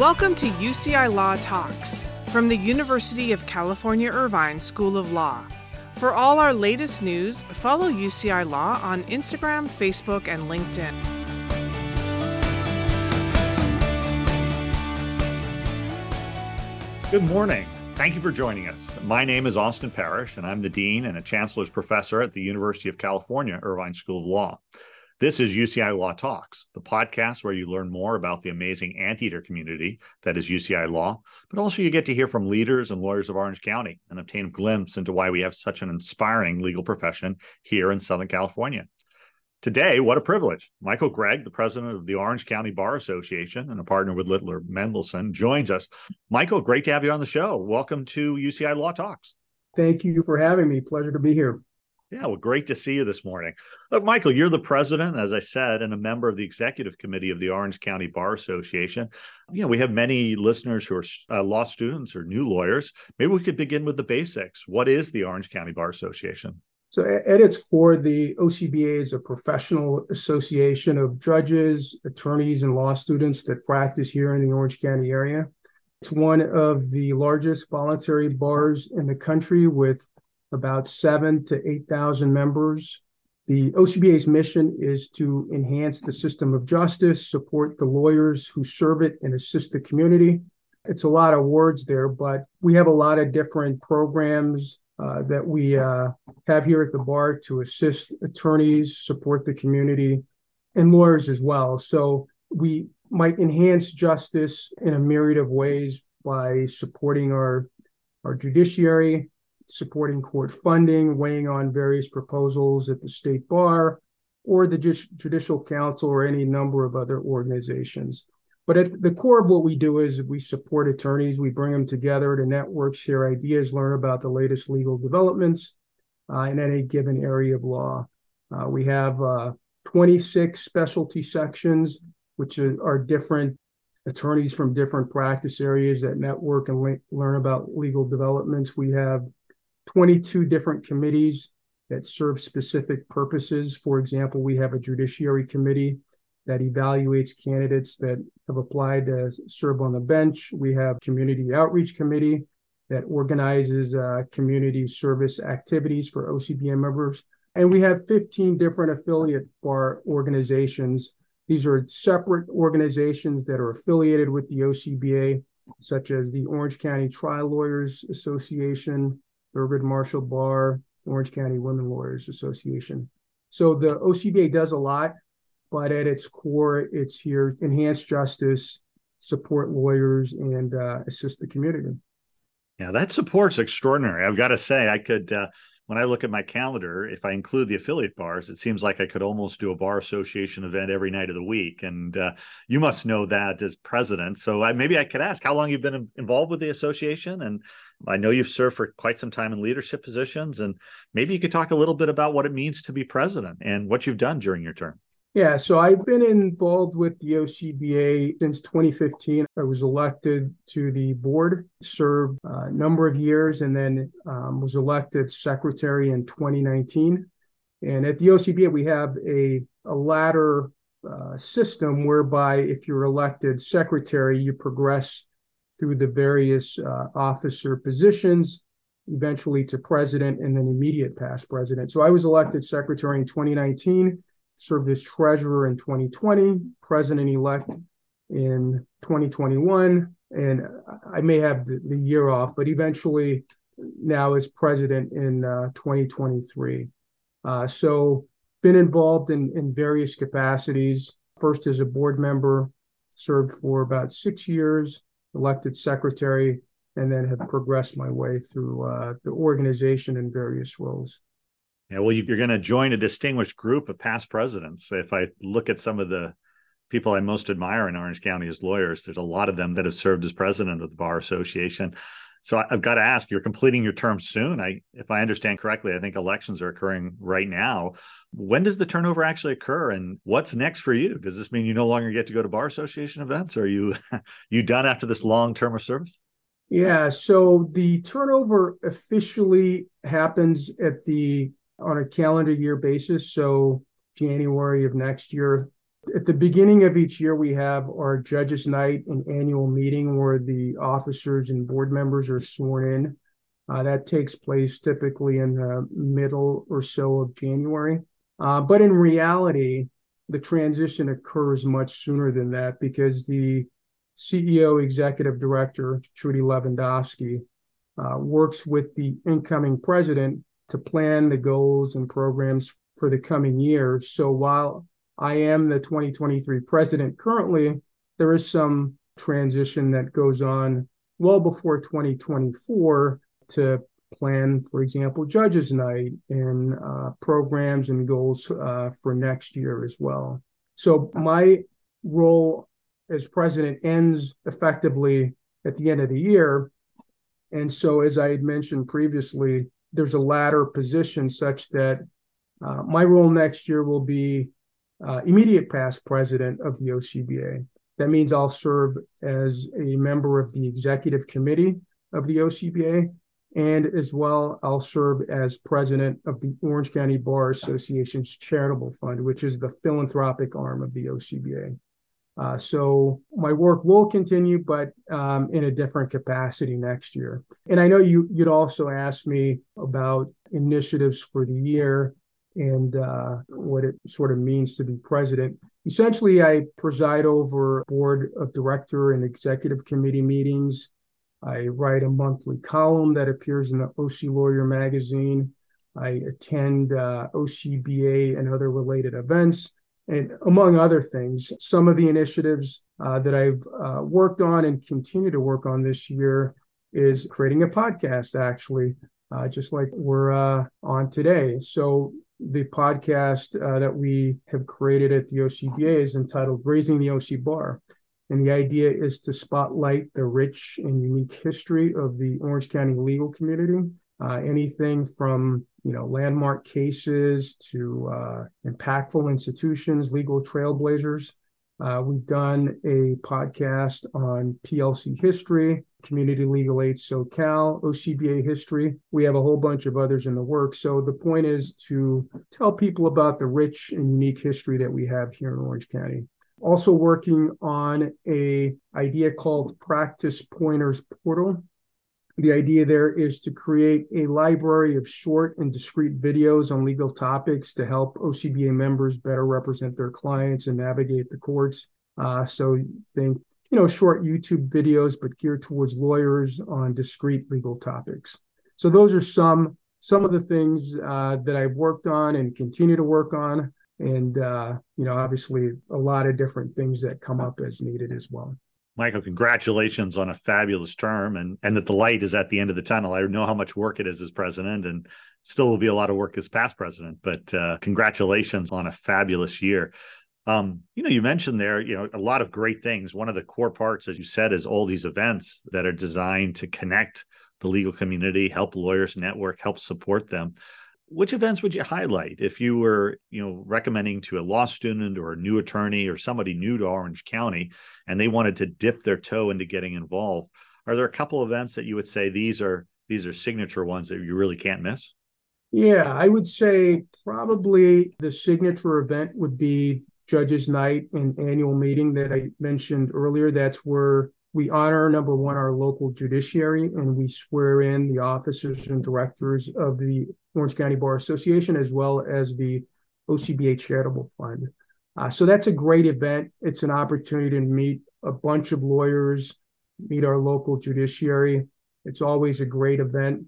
Welcome to UCI Law Talks from the University of California Irvine School of Law. For all our latest news, follow UCI Law on Instagram, Facebook, and LinkedIn. Good morning. Thank you for joining us. My name is Austen Parrish, and I'm the Dean and a Chancellor's Professor at the University of California Irvine School of Law. This is UCI Law Talks, the podcast where you learn more about the amazing anteater community that is UCI Law, but also you get to hear from leaders and lawyers of Orange County and obtain a glimpse into why we have such an inspiring legal profession here in Southern California. Today, what a privilege. Michael Gregg, the president of the Orange County Bar Association and a partner with Littler Mendelson, joins us. Michael, great to have you on the show. Welcome to UCI Law Talks. Thank you for having me. Pleasure to be here. Yeah, well, great to see you this morning. Look, Michael, you're the president, as I said, and a member of the executive committee of the Orange County Bar Association. You know, we have many listeners who are uh, law students or new lawyers. Maybe we could begin with the basics. What is the Orange County Bar Association? So, at its core, the OCBA is a professional association of judges, attorneys, and law students that practice here in the Orange County area. It's one of the largest voluntary bars in the country with about seven to 8,000 members. The OCBA's mission is to enhance the system of justice, support the lawyers who serve it, and assist the community. It's a lot of words there, but we have a lot of different programs uh, that we uh, have here at the bar to assist attorneys, support the community, and lawyers as well. So we might enhance justice in a myriad of ways by supporting our our judiciary, supporting court funding, weighing on various proposals at the state bar or the judicial council or any number of other organizations. But at the core of what we do is we support attorneys. We bring them together to network, share ideas, learn about the latest legal developments uh, in any given area of law. Uh, we have uh, 26 specialty sections, which are, different attorneys from different practice areas that network and le- learn about legal developments. We have 22 different committees that serve specific purposes. For example, we have a judiciary committee that evaluates candidates that have applied to serve on the bench. We have community outreach committee that organizes uh, community service activities for OCBA members. And we have 15 different affiliate bar organizations. These are separate organizations that are affiliated with the OCBA, such as the Orange County Trial Lawyers Association, Thurgood Marshall Bar, Orange County Women Lawyers Association. So the OCBA does a lot, but at its core, it's here enhance justice, support lawyers, and uh, assist the community. Yeah, that support's extraordinary. I've got to say, I could uh, when I look at my calendar, if I include the affiliate bars, it seems like I could almost do a bar association event every night of the week. And uh, you must know that as president. So I, maybe I could ask how long you've been involved with the association. And I know you've served for quite some time in leadership positions. And maybe you could talk a little bit about what it means to be president and what you've done during your term. Yeah, so I've been involved with the OCBA since 2015. I was elected to the board, served a number of years, and then um, was elected secretary in 2019. And at the OCBA, we have a, a ladder uh, system whereby if you're elected secretary, you progress through the various uh, officer positions, eventually to president, and then immediate past president. So I was elected secretary in 2019 served as treasurer in 2020, president elect in 2021, and I may have the, the, year off, but eventually now as president in uh, 2023. Uh, so been involved in, in various capacities. First as a board member, served for about six years, elected secretary, and then have progressed my way through uh, the organization in various roles. Yeah, well, you're going to join a distinguished group of past presidents. If I look at some of the people I most admire in Orange County as lawyers, there's a lot of them that have served as president of the Bar Association. So I've got to ask, you're completing your term soon. I, if I understand correctly, I think elections are occurring right now. When does the turnover actually occur, and what's next for you? Does this mean you no longer get to go to bar association events? Or are you you done after this long term of service? Yeah. So the turnover officially happens at the on a calendar year basis. So January of next year, At the beginning of each year, we have our judges' night and annual meeting where the officers and board members are sworn in. Uh, that takes place typically in the middle or so of January. Uh, but in reality, the transition occurs much sooner than that because the CEO executive director, Trudy Levindofske, uh, works with the incoming president to plan the goals and programs for the coming years. So while I am the 2023 president currently. There is some transition that goes on well before 2024 to plan, for example, Judges Night and uh, programs and goals uh, for next year as well. So my role as president ends effectively at the end of the year. And so, as I had mentioned previously, there's a ladder position such that uh, my role next year will be uh, immediate past president of the OCBA. That means I'll serve as a member of the executive committee of the OCBA, and as well, I'll serve as president of the Orange County Bar Association's charitable fund, which is the philanthropic arm of the OCBA. Uh, so my work will continue, but um, in a different capacity next year. And I know you you'd also ask me about initiatives for the year and uh, what it sort of means to be president. Essentially, I preside over board of director and executive committee meetings. I write a monthly column that appears in the OC Lawyer magazine. I attend uh, OCBA and other related events. And among other things, some of the initiatives uh, that I've uh, worked on and continue to work on this year is creating a podcast, actually, uh, just like we're uh, on today. So the podcast uh, that we have created at the OCBA is entitled Raising the OC Bar. And the idea is to spotlight the rich and unique history of the Orange County legal community. Uh, anything from you know landmark cases to uh, impactful institutions, legal trailblazers, uh, we've done a podcast on PLC history, Community Legal Aid SoCal, OCBA history. We have a whole bunch of others in the works. So the point is to tell people about the rich and unique history that we have here in Orange County. Also working on a idea called Practice Pointers Portal. The idea there is to create a library of short and discrete videos on legal topics to help OCBA members better represent their clients and navigate the courts. Uh, so think, you know, short YouTube videos, but geared towards lawyers on discrete legal topics. So those are some some of the things uh, that I've worked on and continue to work on, and uh, you know, obviously a lot of different things that come up as needed as well. Michael, congratulations on a fabulous term and, and that the light is at the end of the tunnel. I know how much work it is as president and still will be a lot of work as past president, but uh, congratulations on a fabulous year. Um, you know, you mentioned there, you know, a lot of great things. One of the core parts, as you said, is all these events that are designed to connect the legal community, help lawyers network, help support them which events would you highlight if you were you know recommending to a law student or a new attorney or somebody new to orange county and they wanted to dip their toe into getting involved? Are there a couple events that you would say these are these are signature ones that you really can't miss? Yeah i would say probably the signature event would be judges night and annual meeting that i mentioned earlier. That's where we honor number one our local judiciary and we swear in the officers and directors of the Orange County Bar Association, as well as the OCBA Charitable Fund. Uh, so that's a great event. It's an opportunity to meet a bunch of lawyers, meet our local judiciary. It's always a great event.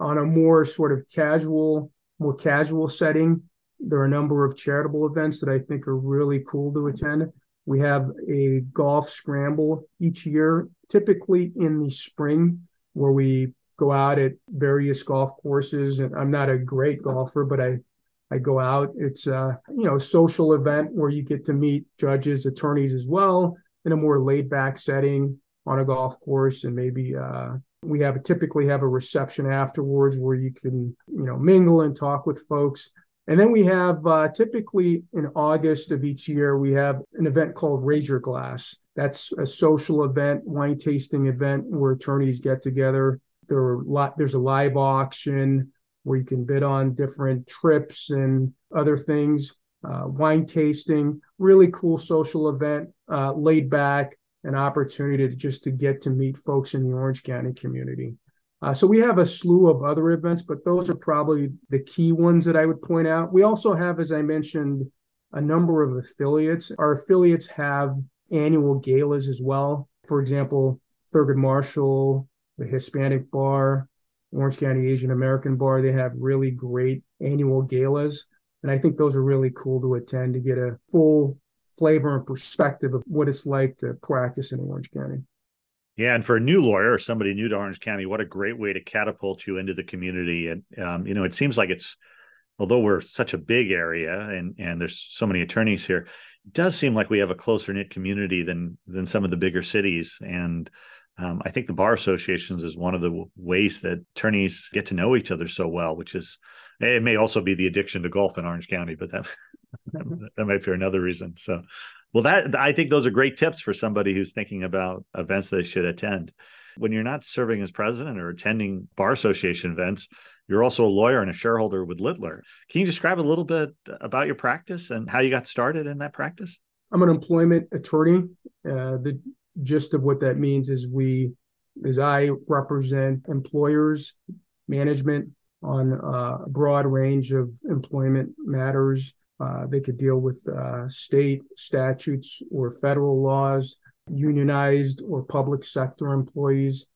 On a more sort of casual, more casual setting, there are a number of charitable events that I think are really cool to attend. We have a golf scramble each year, typically in the spring, where we go out at various golf courses. And I'm not a great golfer, but I I go out. It's a you know social event where you get to meet judges, attorneys as well in a more laid back setting on a golf course, and maybe uh, we have typically have a reception afterwards where you can you know mingle and talk with folks. And then we have uh, typically in August of each year we have an event called Raise Your Glass. That's a social event, wine tasting event where attorneys get together there are lot, there's a live auction where you can bid on different trips and other things. uh, wine tasting, really cool social event, uh, laid back, an opportunity to just to get to meet folks in the Orange County community. Uh, so we have a slew of other events, but those are probably the key ones that I would point out. We also have, as I mentioned, a number of affiliates. Our affiliates have annual galas as well. For example, Thurgood Marshall, the Hispanic Bar, Orange County Asian American Bar, they have really great annual galas. And I think those are really cool to attend to get a full flavor and perspective of what it's like to practice in Orange County. Yeah, and for a new lawyer or somebody new to Orange County, what a great way to catapult you into the community. And um, you know, it seems like it's although we're such a big area and and there's so many attorneys here, it does seem like we have a closer knit community than than some of the bigger cities. And um, I think the bar associations is one of the ways that attorneys get to know each other so well, which is it may also be the addiction to golf in Orange County, but that that might be another reason. So, well, that I think those are great tips for somebody who's thinking about events they should attend. When you're not serving as president or attending bar association events, you're also a lawyer and a shareholder with Littler. Can you describe a little bit about your practice and how you got started in that practice? I'm an employment attorney. Uh, the gist of what that means is we, as I represent employers, management on uh, a broad range of employment matters. Uh, they could deal with uh, state statutes or federal laws, unionized or public sector employees,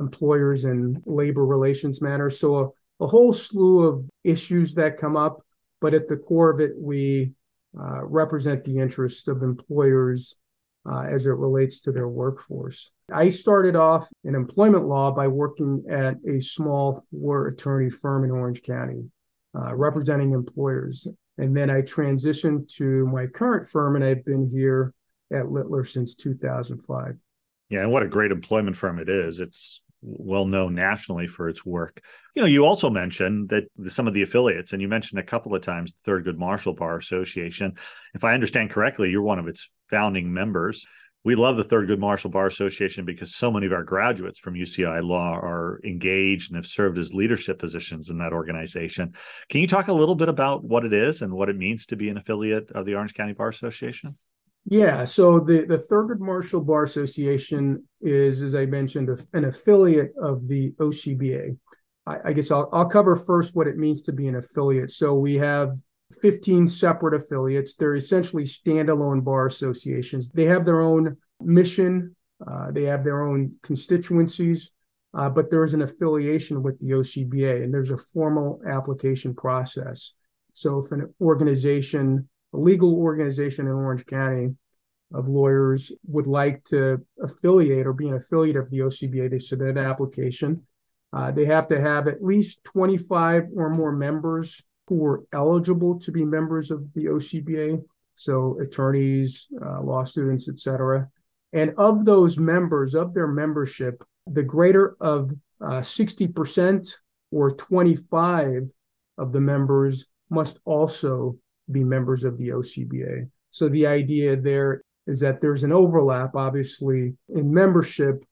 employers, and labor relations matters. So, a, a whole slew of issues that come up. But at the core of it, we uh, represent the interests of employers uh, as it relates to their workforce. I started off in employment law by working at a small four attorney firm in Orange County, uh, representing employers. And then I transitioned to my current firm, and I've been here at Littler since 2005. Yeah, and what a great employment firm it is. It's well known nationally for its work. You know, you also mentioned that some of the affiliates, and you mentioned a couple of times the Thurgood Marshall Bar Association. If I understand correctly, you're one of its founding members. We love the Thurgood Marshall Bar Association because so many of our graduates from UCI Law are engaged and have served as leadership positions in that organization. Can you talk a little bit about what it is and what it means to be an affiliate of the Orange County Bar Association? Yeah, so the, the Thurgood Marshall Bar Association is, as I mentioned, an affiliate of the OCBA. I, I guess I'll, I'll cover first what it means to be an affiliate. So we have 15 separate affiliates. They're essentially standalone bar associations. They have their own mission, uh, they have their own constituencies, uh, but there's an affiliation with the OCBA and there's a formal application process. So if an organization, a legal organization in Orange County of lawyers would like to affiliate or be an affiliate of the OCBA, they submit an application. Uh, they have to have at least 25 or more members who were eligible to be members of the OCBA, so attorneys, uh, law students, etc. And of those members, of their membership, the greater of uh, 60% or 25 of the members must also be members of the OCBA. So the idea there is that there's an overlap, obviously, in membership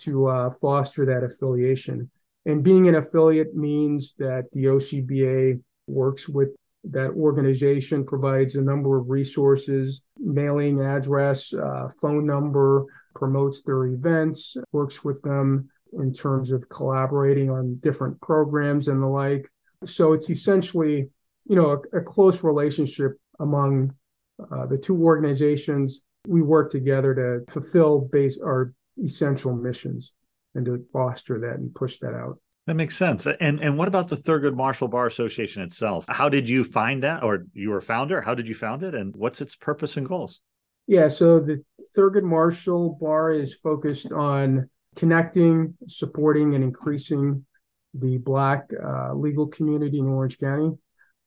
to uh, foster that affiliation. And being an affiliate means that the OCBA works with that organization, provides a number of resources, mailing address, uh, phone number, promotes their events, works with them in terms of collaborating on different programs and the like. So it's essentially, you know, a, a close relationship among uh, the two organizations. We work together to fulfill base our essential missions and to foster that and push that out. That makes sense. And and what about the Thurgood Marshall Bar Association itself? How did you find that, or you were a founder? How did you found it, and what's its purpose and goals? Yeah, so the Thurgood Marshall Bar is focused on connecting, supporting, and increasing the Black uh, legal community in Orange County.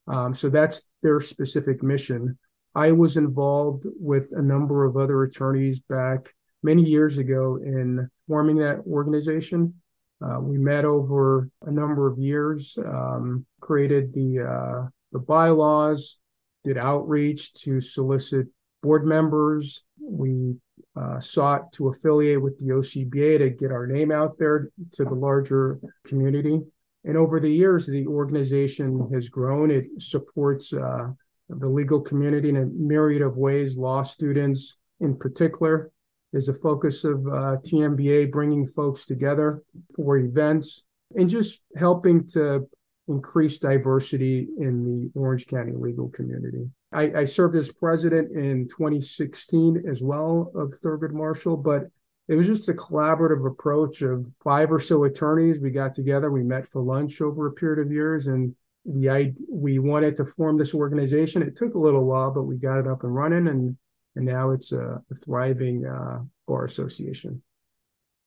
Um, so that's their specific mission. I was involved with a number of other attorneys back many years ago in forming that organization. Uh, we met over a number of years, um, created the uh, the bylaws, did outreach to solicit board members. We uh, sought to affiliate with the OCBA to get our name out there to the larger community. And over the years, the organization has grown. It supports uh, the legal community in a myriad of ways, law students in particular. There's a focus of uh, TMBA bringing folks together for events and just helping to increase diversity in the Orange County legal community. I, I served as president in 2016 as well of Thurgood Marshall, but it was just a collaborative approach of five or so attorneys. We got together, we met for lunch over a period of years, and the we wanted to form this organization. It took a little while, but we got it up and running, and and now it's a, a thriving uh, bar association.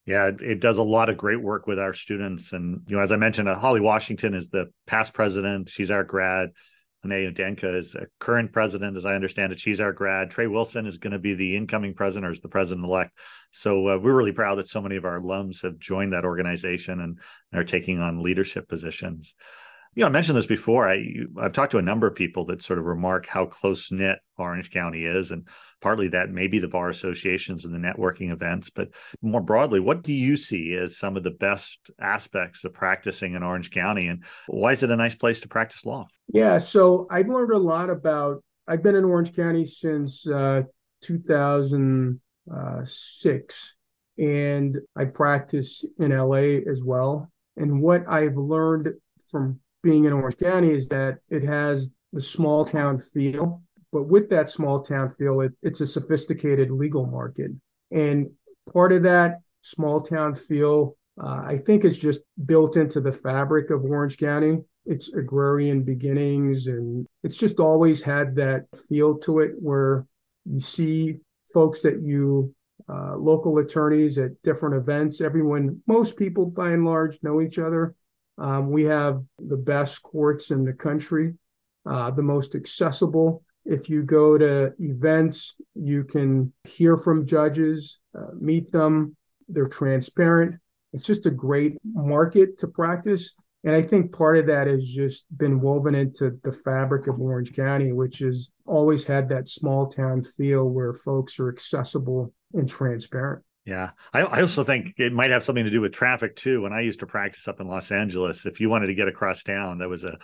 Yeah, it does a lot of great work with our students, and you know, as I mentioned, uh, Holly Washington is the past president. She's our grad. Ane Udenka is a current president, as I understand it. She's our grad. Trey Wilson is going to be the incoming president or is the president elect. So uh, we're really proud that so many of our alums have joined that organization and are taking on leadership positions. You know, I mentioned this before. I I've talked to a number of people that sort of remark how close knit Orange County is, and partly that maybe the bar associations and the networking events, but more broadly, what do you see as some of the best aspects of practicing in Orange County, and why is it a nice place to practice law? Yeah, so I've learned a lot about. I've been in Orange County since uh, 2006, and I practice in LA as well. And what I've learned from being in Orange County is that it has the small town feel, but with that small town feel, it, it's a sophisticated legal market. And part of that small town feel, uh, I think, is just built into the fabric of Orange County. It's agrarian beginnings, and it's just always had that feel to it where you see folks that you uh, local attorneys at different events. Everyone, most people by and large know each other. Um, we have the best courts in the country, uh, the most accessible. If you go to events, you can hear from judges, uh, meet them. They're transparent. It's just a great market to practice. And I think part of that has just been woven into the fabric of Orange County, which has always had that small town feel where folks are accessible and transparent. Yeah. I, I, also think it might have something to do with traffic too. When I used to practice up in Los Angeles, if you wanted to get across town, there was a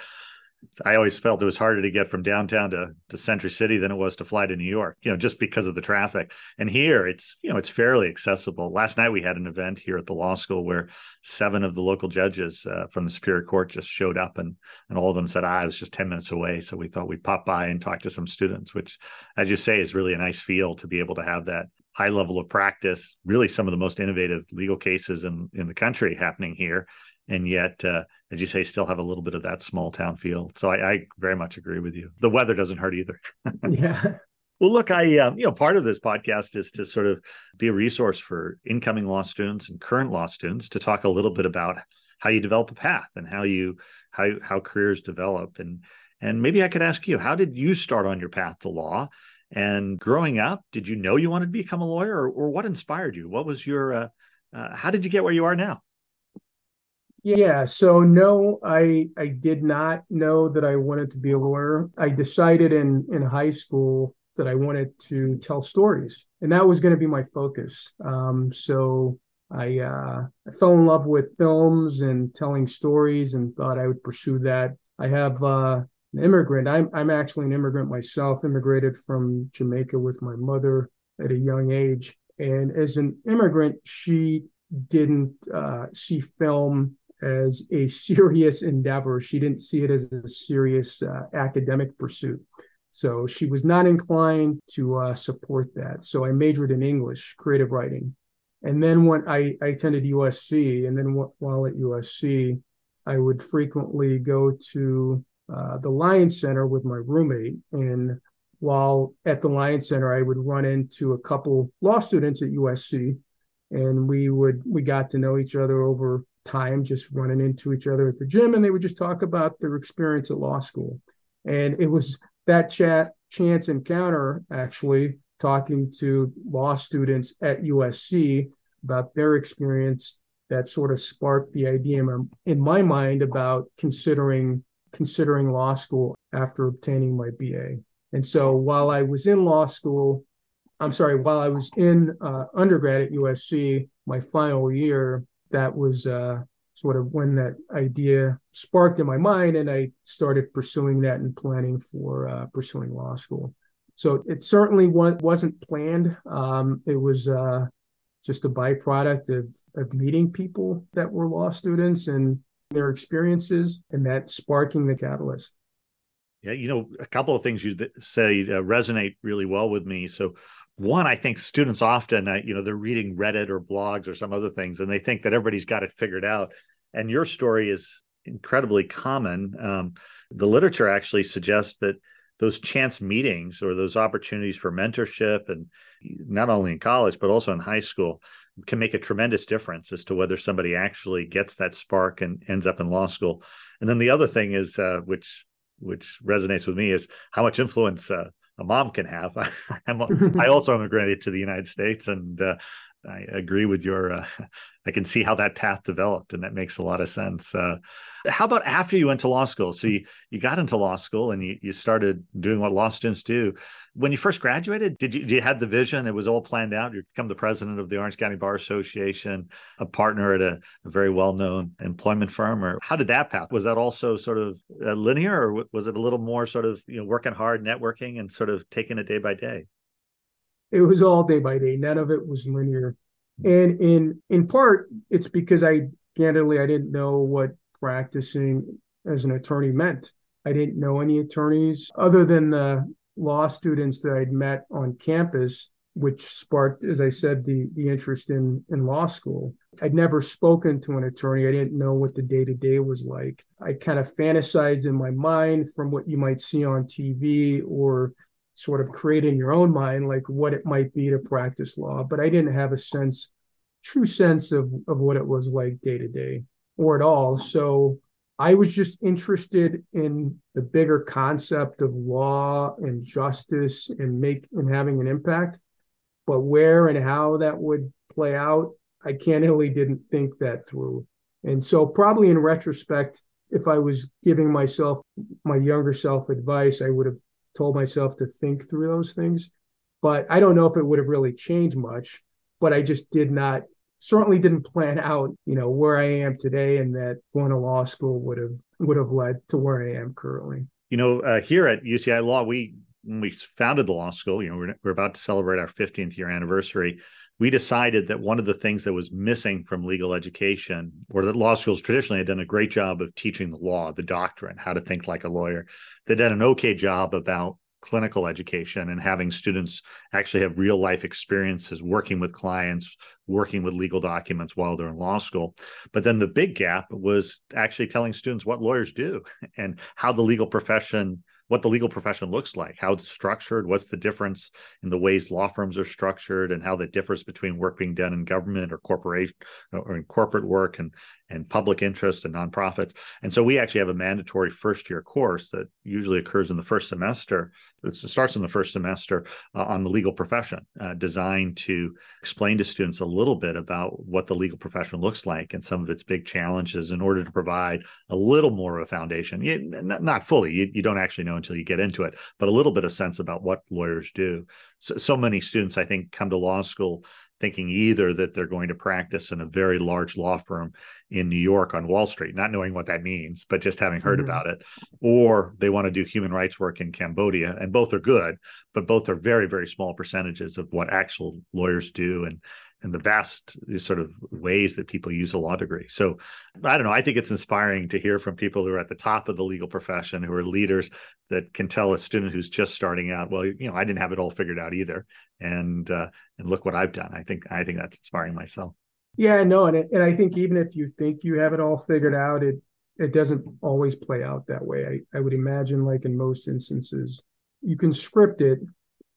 I always felt it was harder to get from downtown to, to Century City than it was to fly to New York, you know, just because of the traffic. And here it's, you know, it's fairly accessible. Last night we had an event here at the law school where seven of the local judges uh, from the Superior Court just showed up and, and all of them said, ah, I was just 10 minutes away. So we thought we'd pop by and talk to some students, which, as you say, is really a nice feel to be able to have that high level of practice, really some of the most innovative legal cases in, in the country happening here. And yet, uh, as you say, still have a little bit of that small town feel. So I, I very much agree with you. The weather doesn't hurt either. yeah. Well, look, I um, you know part of this podcast is to sort of be a resource for incoming law students and current law students to talk a little bit about how you develop a path and how you how how careers develop and and maybe I could ask you, how did you start on your path to law? And growing up, did you know you wanted to become a lawyer, or, or what inspired you? What was your uh, uh, how did you get where you are now? Yeah, so no, I I did not know that I wanted to be a lawyer. I decided in in high school that I wanted to tell stories, and that was going to be my focus. Um, so I uh, I fell in love with films and telling stories, and thought I would pursue that. I have uh, an immigrant. I'm I'm actually an immigrant myself. Immigrated from Jamaica with my mother at a young age, and as an immigrant, she didn't uh, see film as a serious endeavor. She didn't see it as a serious uh, academic pursuit. So she was not inclined to uh, support that. So I majored in English, creative writing. And then when I, I attended USC, and then while at USC, I would frequently go to uh, the Lions Center with my roommate. And while at the Lions Center, I would run into a couple law students at USC, and we would we got to know each other over time, just running into each other at the gym, and they would just talk about their experience at law school. And it was that chat chance encounter actually talking to law students at USC about their experience that sort of sparked the idea in my mind about considering considering law school after obtaining my BA. And so while I was in law school, I'm sorry, while I was in uh, undergrad at USC, my final year, that was uh, sort of when that idea sparked in my mind, and I started pursuing that and planning for uh, pursuing law school. So it certainly wasn't planned. Um, it was uh, just a byproduct of, of meeting people that were law students and their experiences, and that sparking the catalyst. Yeah, you know, a couple of things you say uh, resonate really well with me. So, one, I think students often, uh, you know, they're reading Reddit or blogs or some other things, and they think that everybody's got it figured out. And your story is incredibly common. Um, the literature actually suggests that those chance meetings or those opportunities for mentorship, and not only in college but also in high school, can make a tremendous difference as to whether somebody actually gets that spark and ends up in law school. And then the other thing is, uh, which which resonates with me is how much influence uh, a mom can have. I also immigrated to the United States, and uh, I agree with your. Uh, I can see how that path developed, and that makes a lot of sense. Uh, how about after you went to law school? So you, you got into law school and you, you started doing what law students do. When you first graduated, did you, did you had the vision? It was all planned out. You become the president of the Orange County Bar Association, a partner at a, a very well known employment firm, or how did that path? Was that also sort of uh, linear, or was it a little more sort of you know working hard, networking, and sort of taking it day by day? It was all day by day. None of it was linear. And in in part, it's because I candidly I didn't know what practicing as an attorney meant. I didn't know any attorneys other than the law students that I'd met on campus, which sparked, as I said, the the interest in in law school. I'd never spoken to an attorney. I didn't know what the day to day was like. I kind of fantasized in my mind from what you might see on TV or sort of create in your own mind like what it might be to practice law but i didn't have a sense true sense of of what it was like day to day or at all. So i was just interested in the bigger concept of law and justice and make and having an impact but where and how that would play out i candidly didn't think that through. And so probably in retrospect if i was giving myself my younger self advice i would have told myself to think through those things. But I don't know if it would have really changed much. But I just did not, certainly didn't plan out, you know, where I am today, and that going to law school would have would have led to where I am currently. You know, uh, here at UCI Law, we when we founded the law school, you know, we're, we're about to celebrate our 15th year anniversary we decided that one of the things that was missing from legal education, or that law schools traditionally had done a great job of teaching the law, the doctrine, how to think like a lawyer. They did an okay job about clinical education and having students actually have real life experiences working with clients, working with legal documents while they're in law school. But then the big gap was actually telling students what lawyers do and how the legal profession what the legal profession looks like, how it's structured, what's the difference in the ways law firms are structured, and how that differs between work being done in government or corporation or in corporate work and and public interest and nonprofits. And so we actually have a mandatory first year course that usually occurs in the first semester. It starts in the first semester uh, on the legal profession, uh, designed to explain to students a little bit about what the legal profession looks like and some of its big challenges in order to provide a little more of a foundation. You, not fully, you, you don't actually know until you get into it, but a little bit of sense about what lawyers do. So, so many students, I think, come to law school thinking either that they're going to practice in a very large law firm in New York on Wall Street, not knowing what that means, but just having heard mm-hmm. about it, or they want to do human rights work in Cambodia. And both are good, but both are very, very small percentages of what actual lawyers do. And and the vast sort of ways that people use a law degree. So I don't know. I think it's inspiring to hear from people who are at the top of the legal profession, who are leaders that can tell a student who's just starting out, well, you know, I didn't have it all figured out either, and uh, and look what I've done. I think I think that's inspiring myself. Yeah, no, and and I think even if you think you have it all figured out, it it doesn't always play out that way. I, I would imagine, like in most instances, you can script it,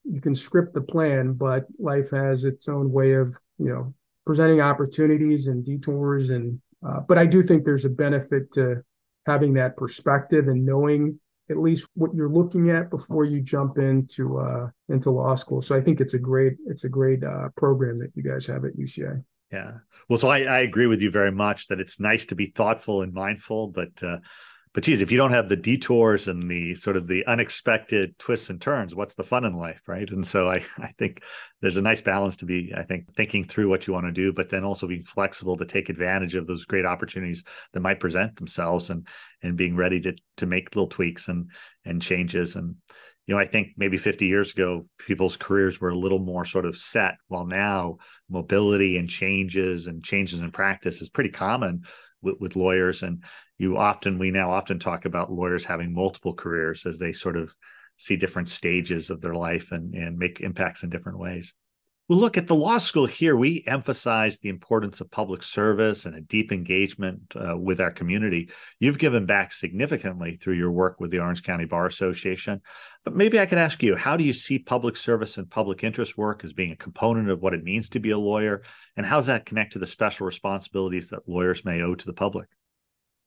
you can script the plan, but life has its own way of you know presenting opportunities and detours. And uh, but i do think there's a benefit to having that perspective and knowing at least what you're looking at before you jump into uh, into law school. So i think it's a great it's a great uh, program that you guys have at uci yeah. Well so I, I agree with you very much that it's nice to be thoughtful and mindful but uh, but geez, if you don't have the detours and the sort of the unexpected twists and turns, what's the fun in life, right? And so I, I think there's a nice balance to be, I think, thinking through what you want to do, but then also being flexible to take advantage of those great opportunities that might present themselves and and being ready to to make little tweaks and and changes. And you know, I think maybe 50 years ago, people's careers were a little more sort of set, while now mobility and changes and changes in practice is pretty common with, with lawyers. And you often we now often talk about lawyers having multiple careers as they sort of see different stages of their life and, and make impacts in different ways. Well, look at the law school here. We emphasize the importance of public service and a deep engagement uh, with our community. You've given back significantly through your work with the Orange County Bar Association. But maybe I can ask you how do you see public service and public interest work as being a component of what it means to be a lawyer? And how does that connect to the special responsibilities that lawyers may owe to the public?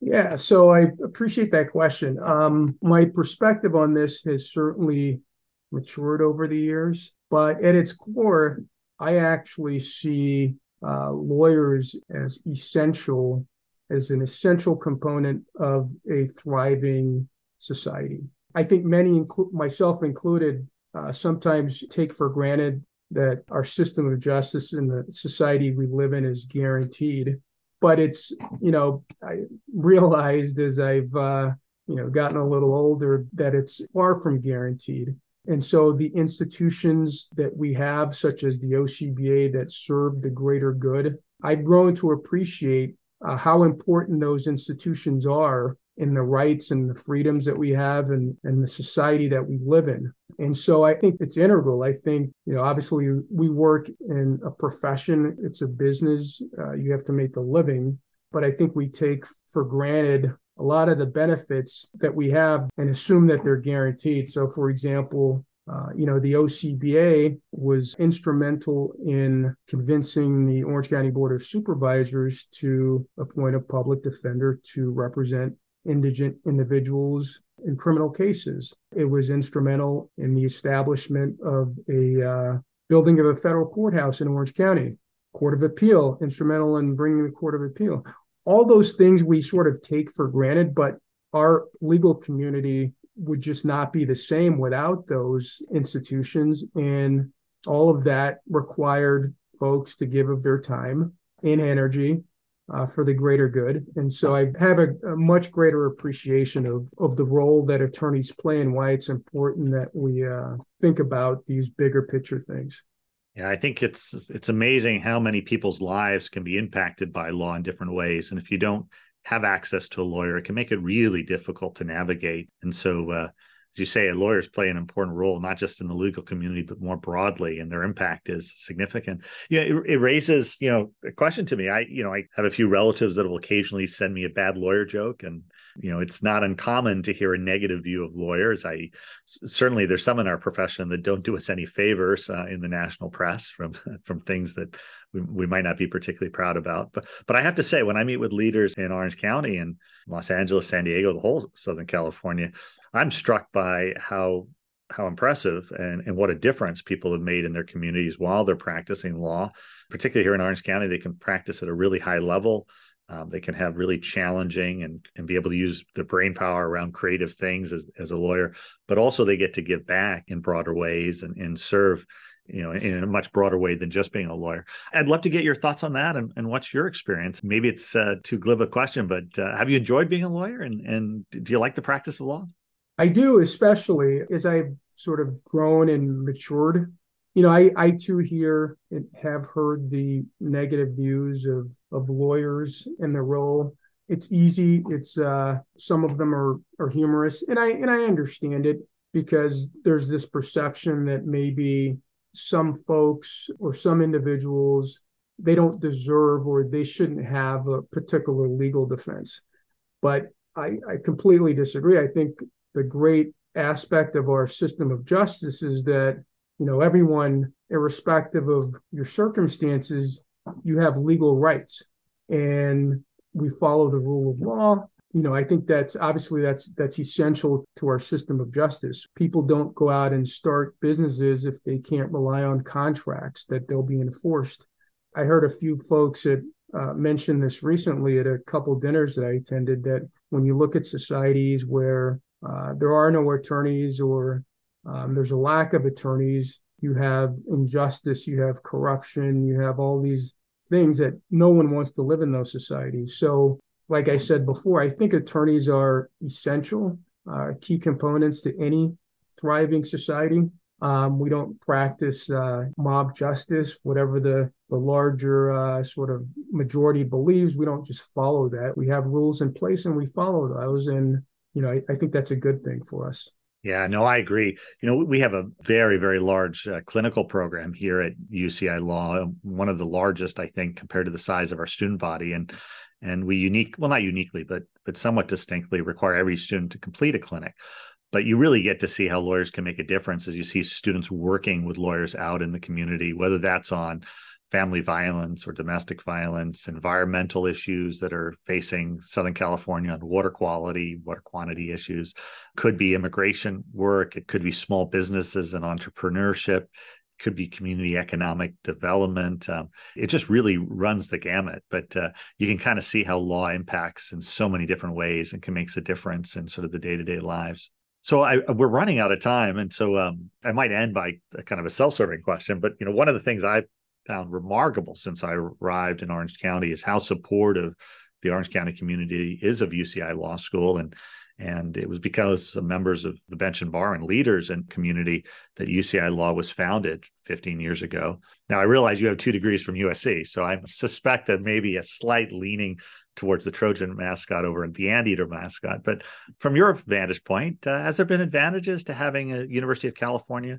Yeah, so I appreciate that question. Um, my perspective on this has certainly matured over the years, but at its core, I actually see uh, lawyers as essential, as an essential component of a thriving society. I think many, inclu- myself included, uh, sometimes take for granted that our system of justice in the society we live in is guaranteed but it's you know i realized as i've uh, you know gotten a little older that it's far from guaranteed. And so the institutions that we have such as the ocba that serve the greater good i've grown to appreciate uh, how important those institutions are in the rights and the freedoms that we have and, and the society that we live in. And so I think it's integral. I think, you know, obviously we work in a profession, it's a business, uh, you have to make a living. But I think we take for granted a lot of the benefits that we have and assume that they're guaranteed. So, for example, uh, you know, the OCBA was instrumental in convincing the Orange County Board of Supervisors to appoint a public defender to represent indigent individuals in criminal cases. It was instrumental in the establishment of a uh, building of a federal courthouse in Orange County, Court of Appeal, instrumental in bringing the Court of Appeal. All those things we sort of take for granted, but our legal community would just not be the same without those institutions. And all of that required folks to give of their time and energy uh, for the greater good. And so I have a, a, much greater appreciation of, of the role that attorneys play and why it's important that we uh, think about these bigger picture things. Yeah, I think it's it's amazing how many people's lives can be impacted by law in different ways, and if you don't have access to a lawyer, it can make it really difficult to navigate. And so, uh, as you say, lawyers play an important role, not just in the legal community, but more broadly, and their impact is significant. Yeah, you know, it, it, raises, you know, a question to me. I, you know, I have a few relatives that will occasionally send me a bad lawyer joke, and you know, it's not uncommon to hear a negative view of lawyers. I certainly there's some in our profession that don't do us any favors uh, in the national press from from things that we, we might not be particularly proud about. But but I have to say, when I meet with leaders in Orange County and Los Angeles, San Diego, the whole Southern California, I'm struck by how how impressive and, and what a difference people have made in their communities while they're practicing law. Particularly here in Orange County, they can practice at a really high level. Um, they can have really challenging and, and be able to use their brain power around creative things as, as a lawyer, but also they get to give back in broader ways and, and serve you know in a much broader way than just being a lawyer. I'd love to get your thoughts on that and, and what's your experience. Maybe it's uh, too glib a question but uh, have you enjoyed being a lawyer? And, and do you like the practice of law? I do especially as i've sort of grown and matured. You know i i too hear and have heard the negative views of of lawyers and their role. It's easy. It's uh some of them are are humorous and i and i understand it because there's this perception that maybe some folks or some individuals they don't deserve or they shouldn't have a particular legal defense. But I, I completely disagree. I think the great aspect of our system of justice is that you know everyone irrespective of your circumstances you have legal rights and we follow the rule of law you know i think that's obviously that's that's essential to our system of justice people don't go out and start businesses if they can't rely on contracts that they'll be enforced i heard a few folks that uh, mentioned this recently at a couple dinners that I attended that when you look at societies where uh, there are no attorneys or um, there's a lack of attorneys, you have injustice, you have corruption, you have all these things that no one wants to live in those societies. So, like I said before, I think attorneys are essential, uh, key components to any thriving society. Um, we don't practice uh, mob justice, whatever the the larger uh, sort of majority believes. We don't just follow that. We have rules in place and we follow those. And you know, I, I think that's a good thing for us. Yeah, no, I agree. You know, we have a very, very large uh, clinical program here at UCI Law, one of the largest, I think, compared to the size of our student body, and and we unique, well, not uniquely, but but somewhat distinctly require every student to complete a clinic. But you really get to see how lawyers can make a difference as you see students working with lawyers out in the community, whether that's on family violence or domestic violence, environmental issues that are facing Southern California on water quality, water quantity issues, could be immigration work, it could be small businesses and entrepreneurship, could be community economic development. Um, it just really runs the gamut. But uh, you can kind of see how law impacts in so many different ways and can makes a difference in sort of the day to day lives. So I, we're running out of time, and so um, I might end by kind of a self-serving question. But you know, one of the things I've found remarkable since I arrived in Orange County is how supportive the Orange County community is of UCI Law School, and and it was because of members of the bench and bar and leaders in community that UCI Law was founded 15 years ago. Now I realize you have two degrees from USC, so I suspect that maybe a slight leaning towards the Trojan mascot over the Anteater mascot. But from your vantage point, uh, has there been advantages to having a University of California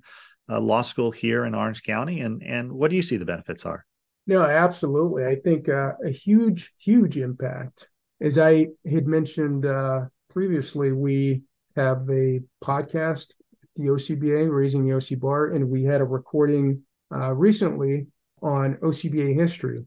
uh, law school here in Orange County, and and what do you see the benefits are? No, absolutely. I think uh, a huge, huge impact. As I had mentioned uh, previously, we have a podcast, the OCBA, Raising the OC Bar, and we had a recording uh, recently on OCBA history.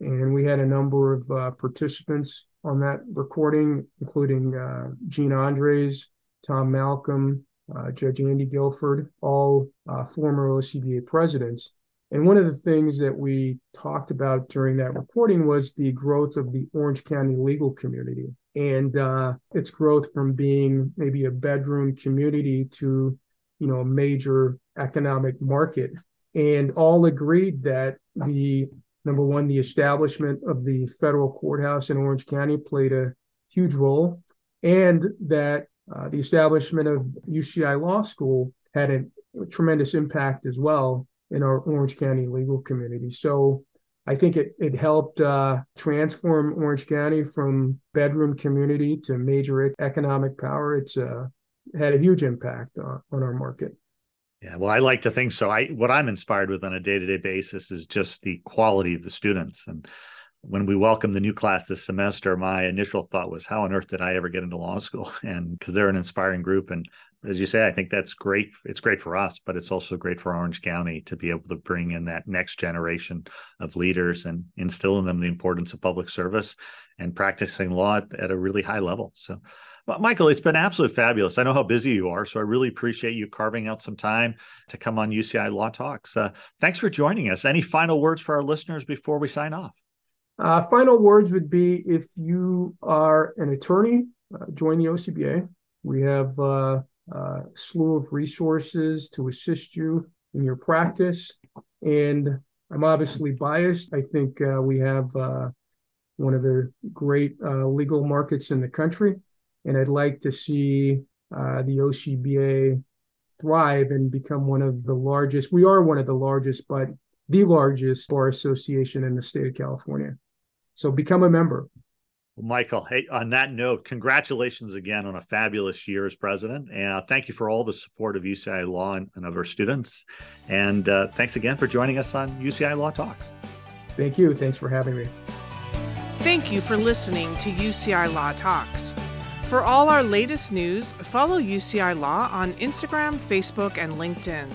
And we had a number of uh, participants on that recording, including uh, Gene Andres, Tom Malcolm, uh, Judge Andy Guilford, all uh, former OCBA presidents. And one of the things that we talked about during that recording was the growth of the Orange County legal community and uh, its growth from being maybe a bedroom community to, you know, a major economic market. And all agreed that the Number one, the establishment of the federal courthouse in Orange County played a huge role, and that uh, the establishment of UCI Law School had a, a tremendous impact as well in our Orange County legal community. So I think it, it helped uh, transform Orange County from bedroom community to major economic power. It's uh, had a huge impact on, on our market. Yeah, well, I like to think so. I what I'm inspired with on a day-to-day basis is just the quality of the students. And when we welcomed the new class this semester, my initial thought was, how on earth did I ever get into law school? And because they're an inspiring group, and as you say, I think that's great. It's great for us, but it's also great for Orange County to be able to bring in that next generation of leaders and instill in them the importance of public service and practicing law at, a really high level. So Michael, it's been absolutely fabulous. I know how busy you are, so I really appreciate you carving out some time to come on UCI Law Talks. Uh, thanks for joining us. Any final words for our listeners before we sign off? Uh, final words would be if you are an attorney, uh, join the OCBA. We have uh, slew of resources to assist you in your practice. And I'm obviously biased. I think uh, we have uh, one of the great legal markets in the country and I'd like to see uh, the OCBA thrive and become one of the largest. We are one of the largest, but the largest bar association in the state of California. So become a member. Well, Michael, hey, on that note, congratulations again on a fabulous year as president. And uh, thank you for all the support of UCI Law and, and of our students. And uh, thanks again for joining us on UCI Law Talks. Thank you. Thanks for having me. Thank you for listening to UCI Law Talks. For all our latest news, follow UCI Law on Instagram, Facebook, and LinkedIn.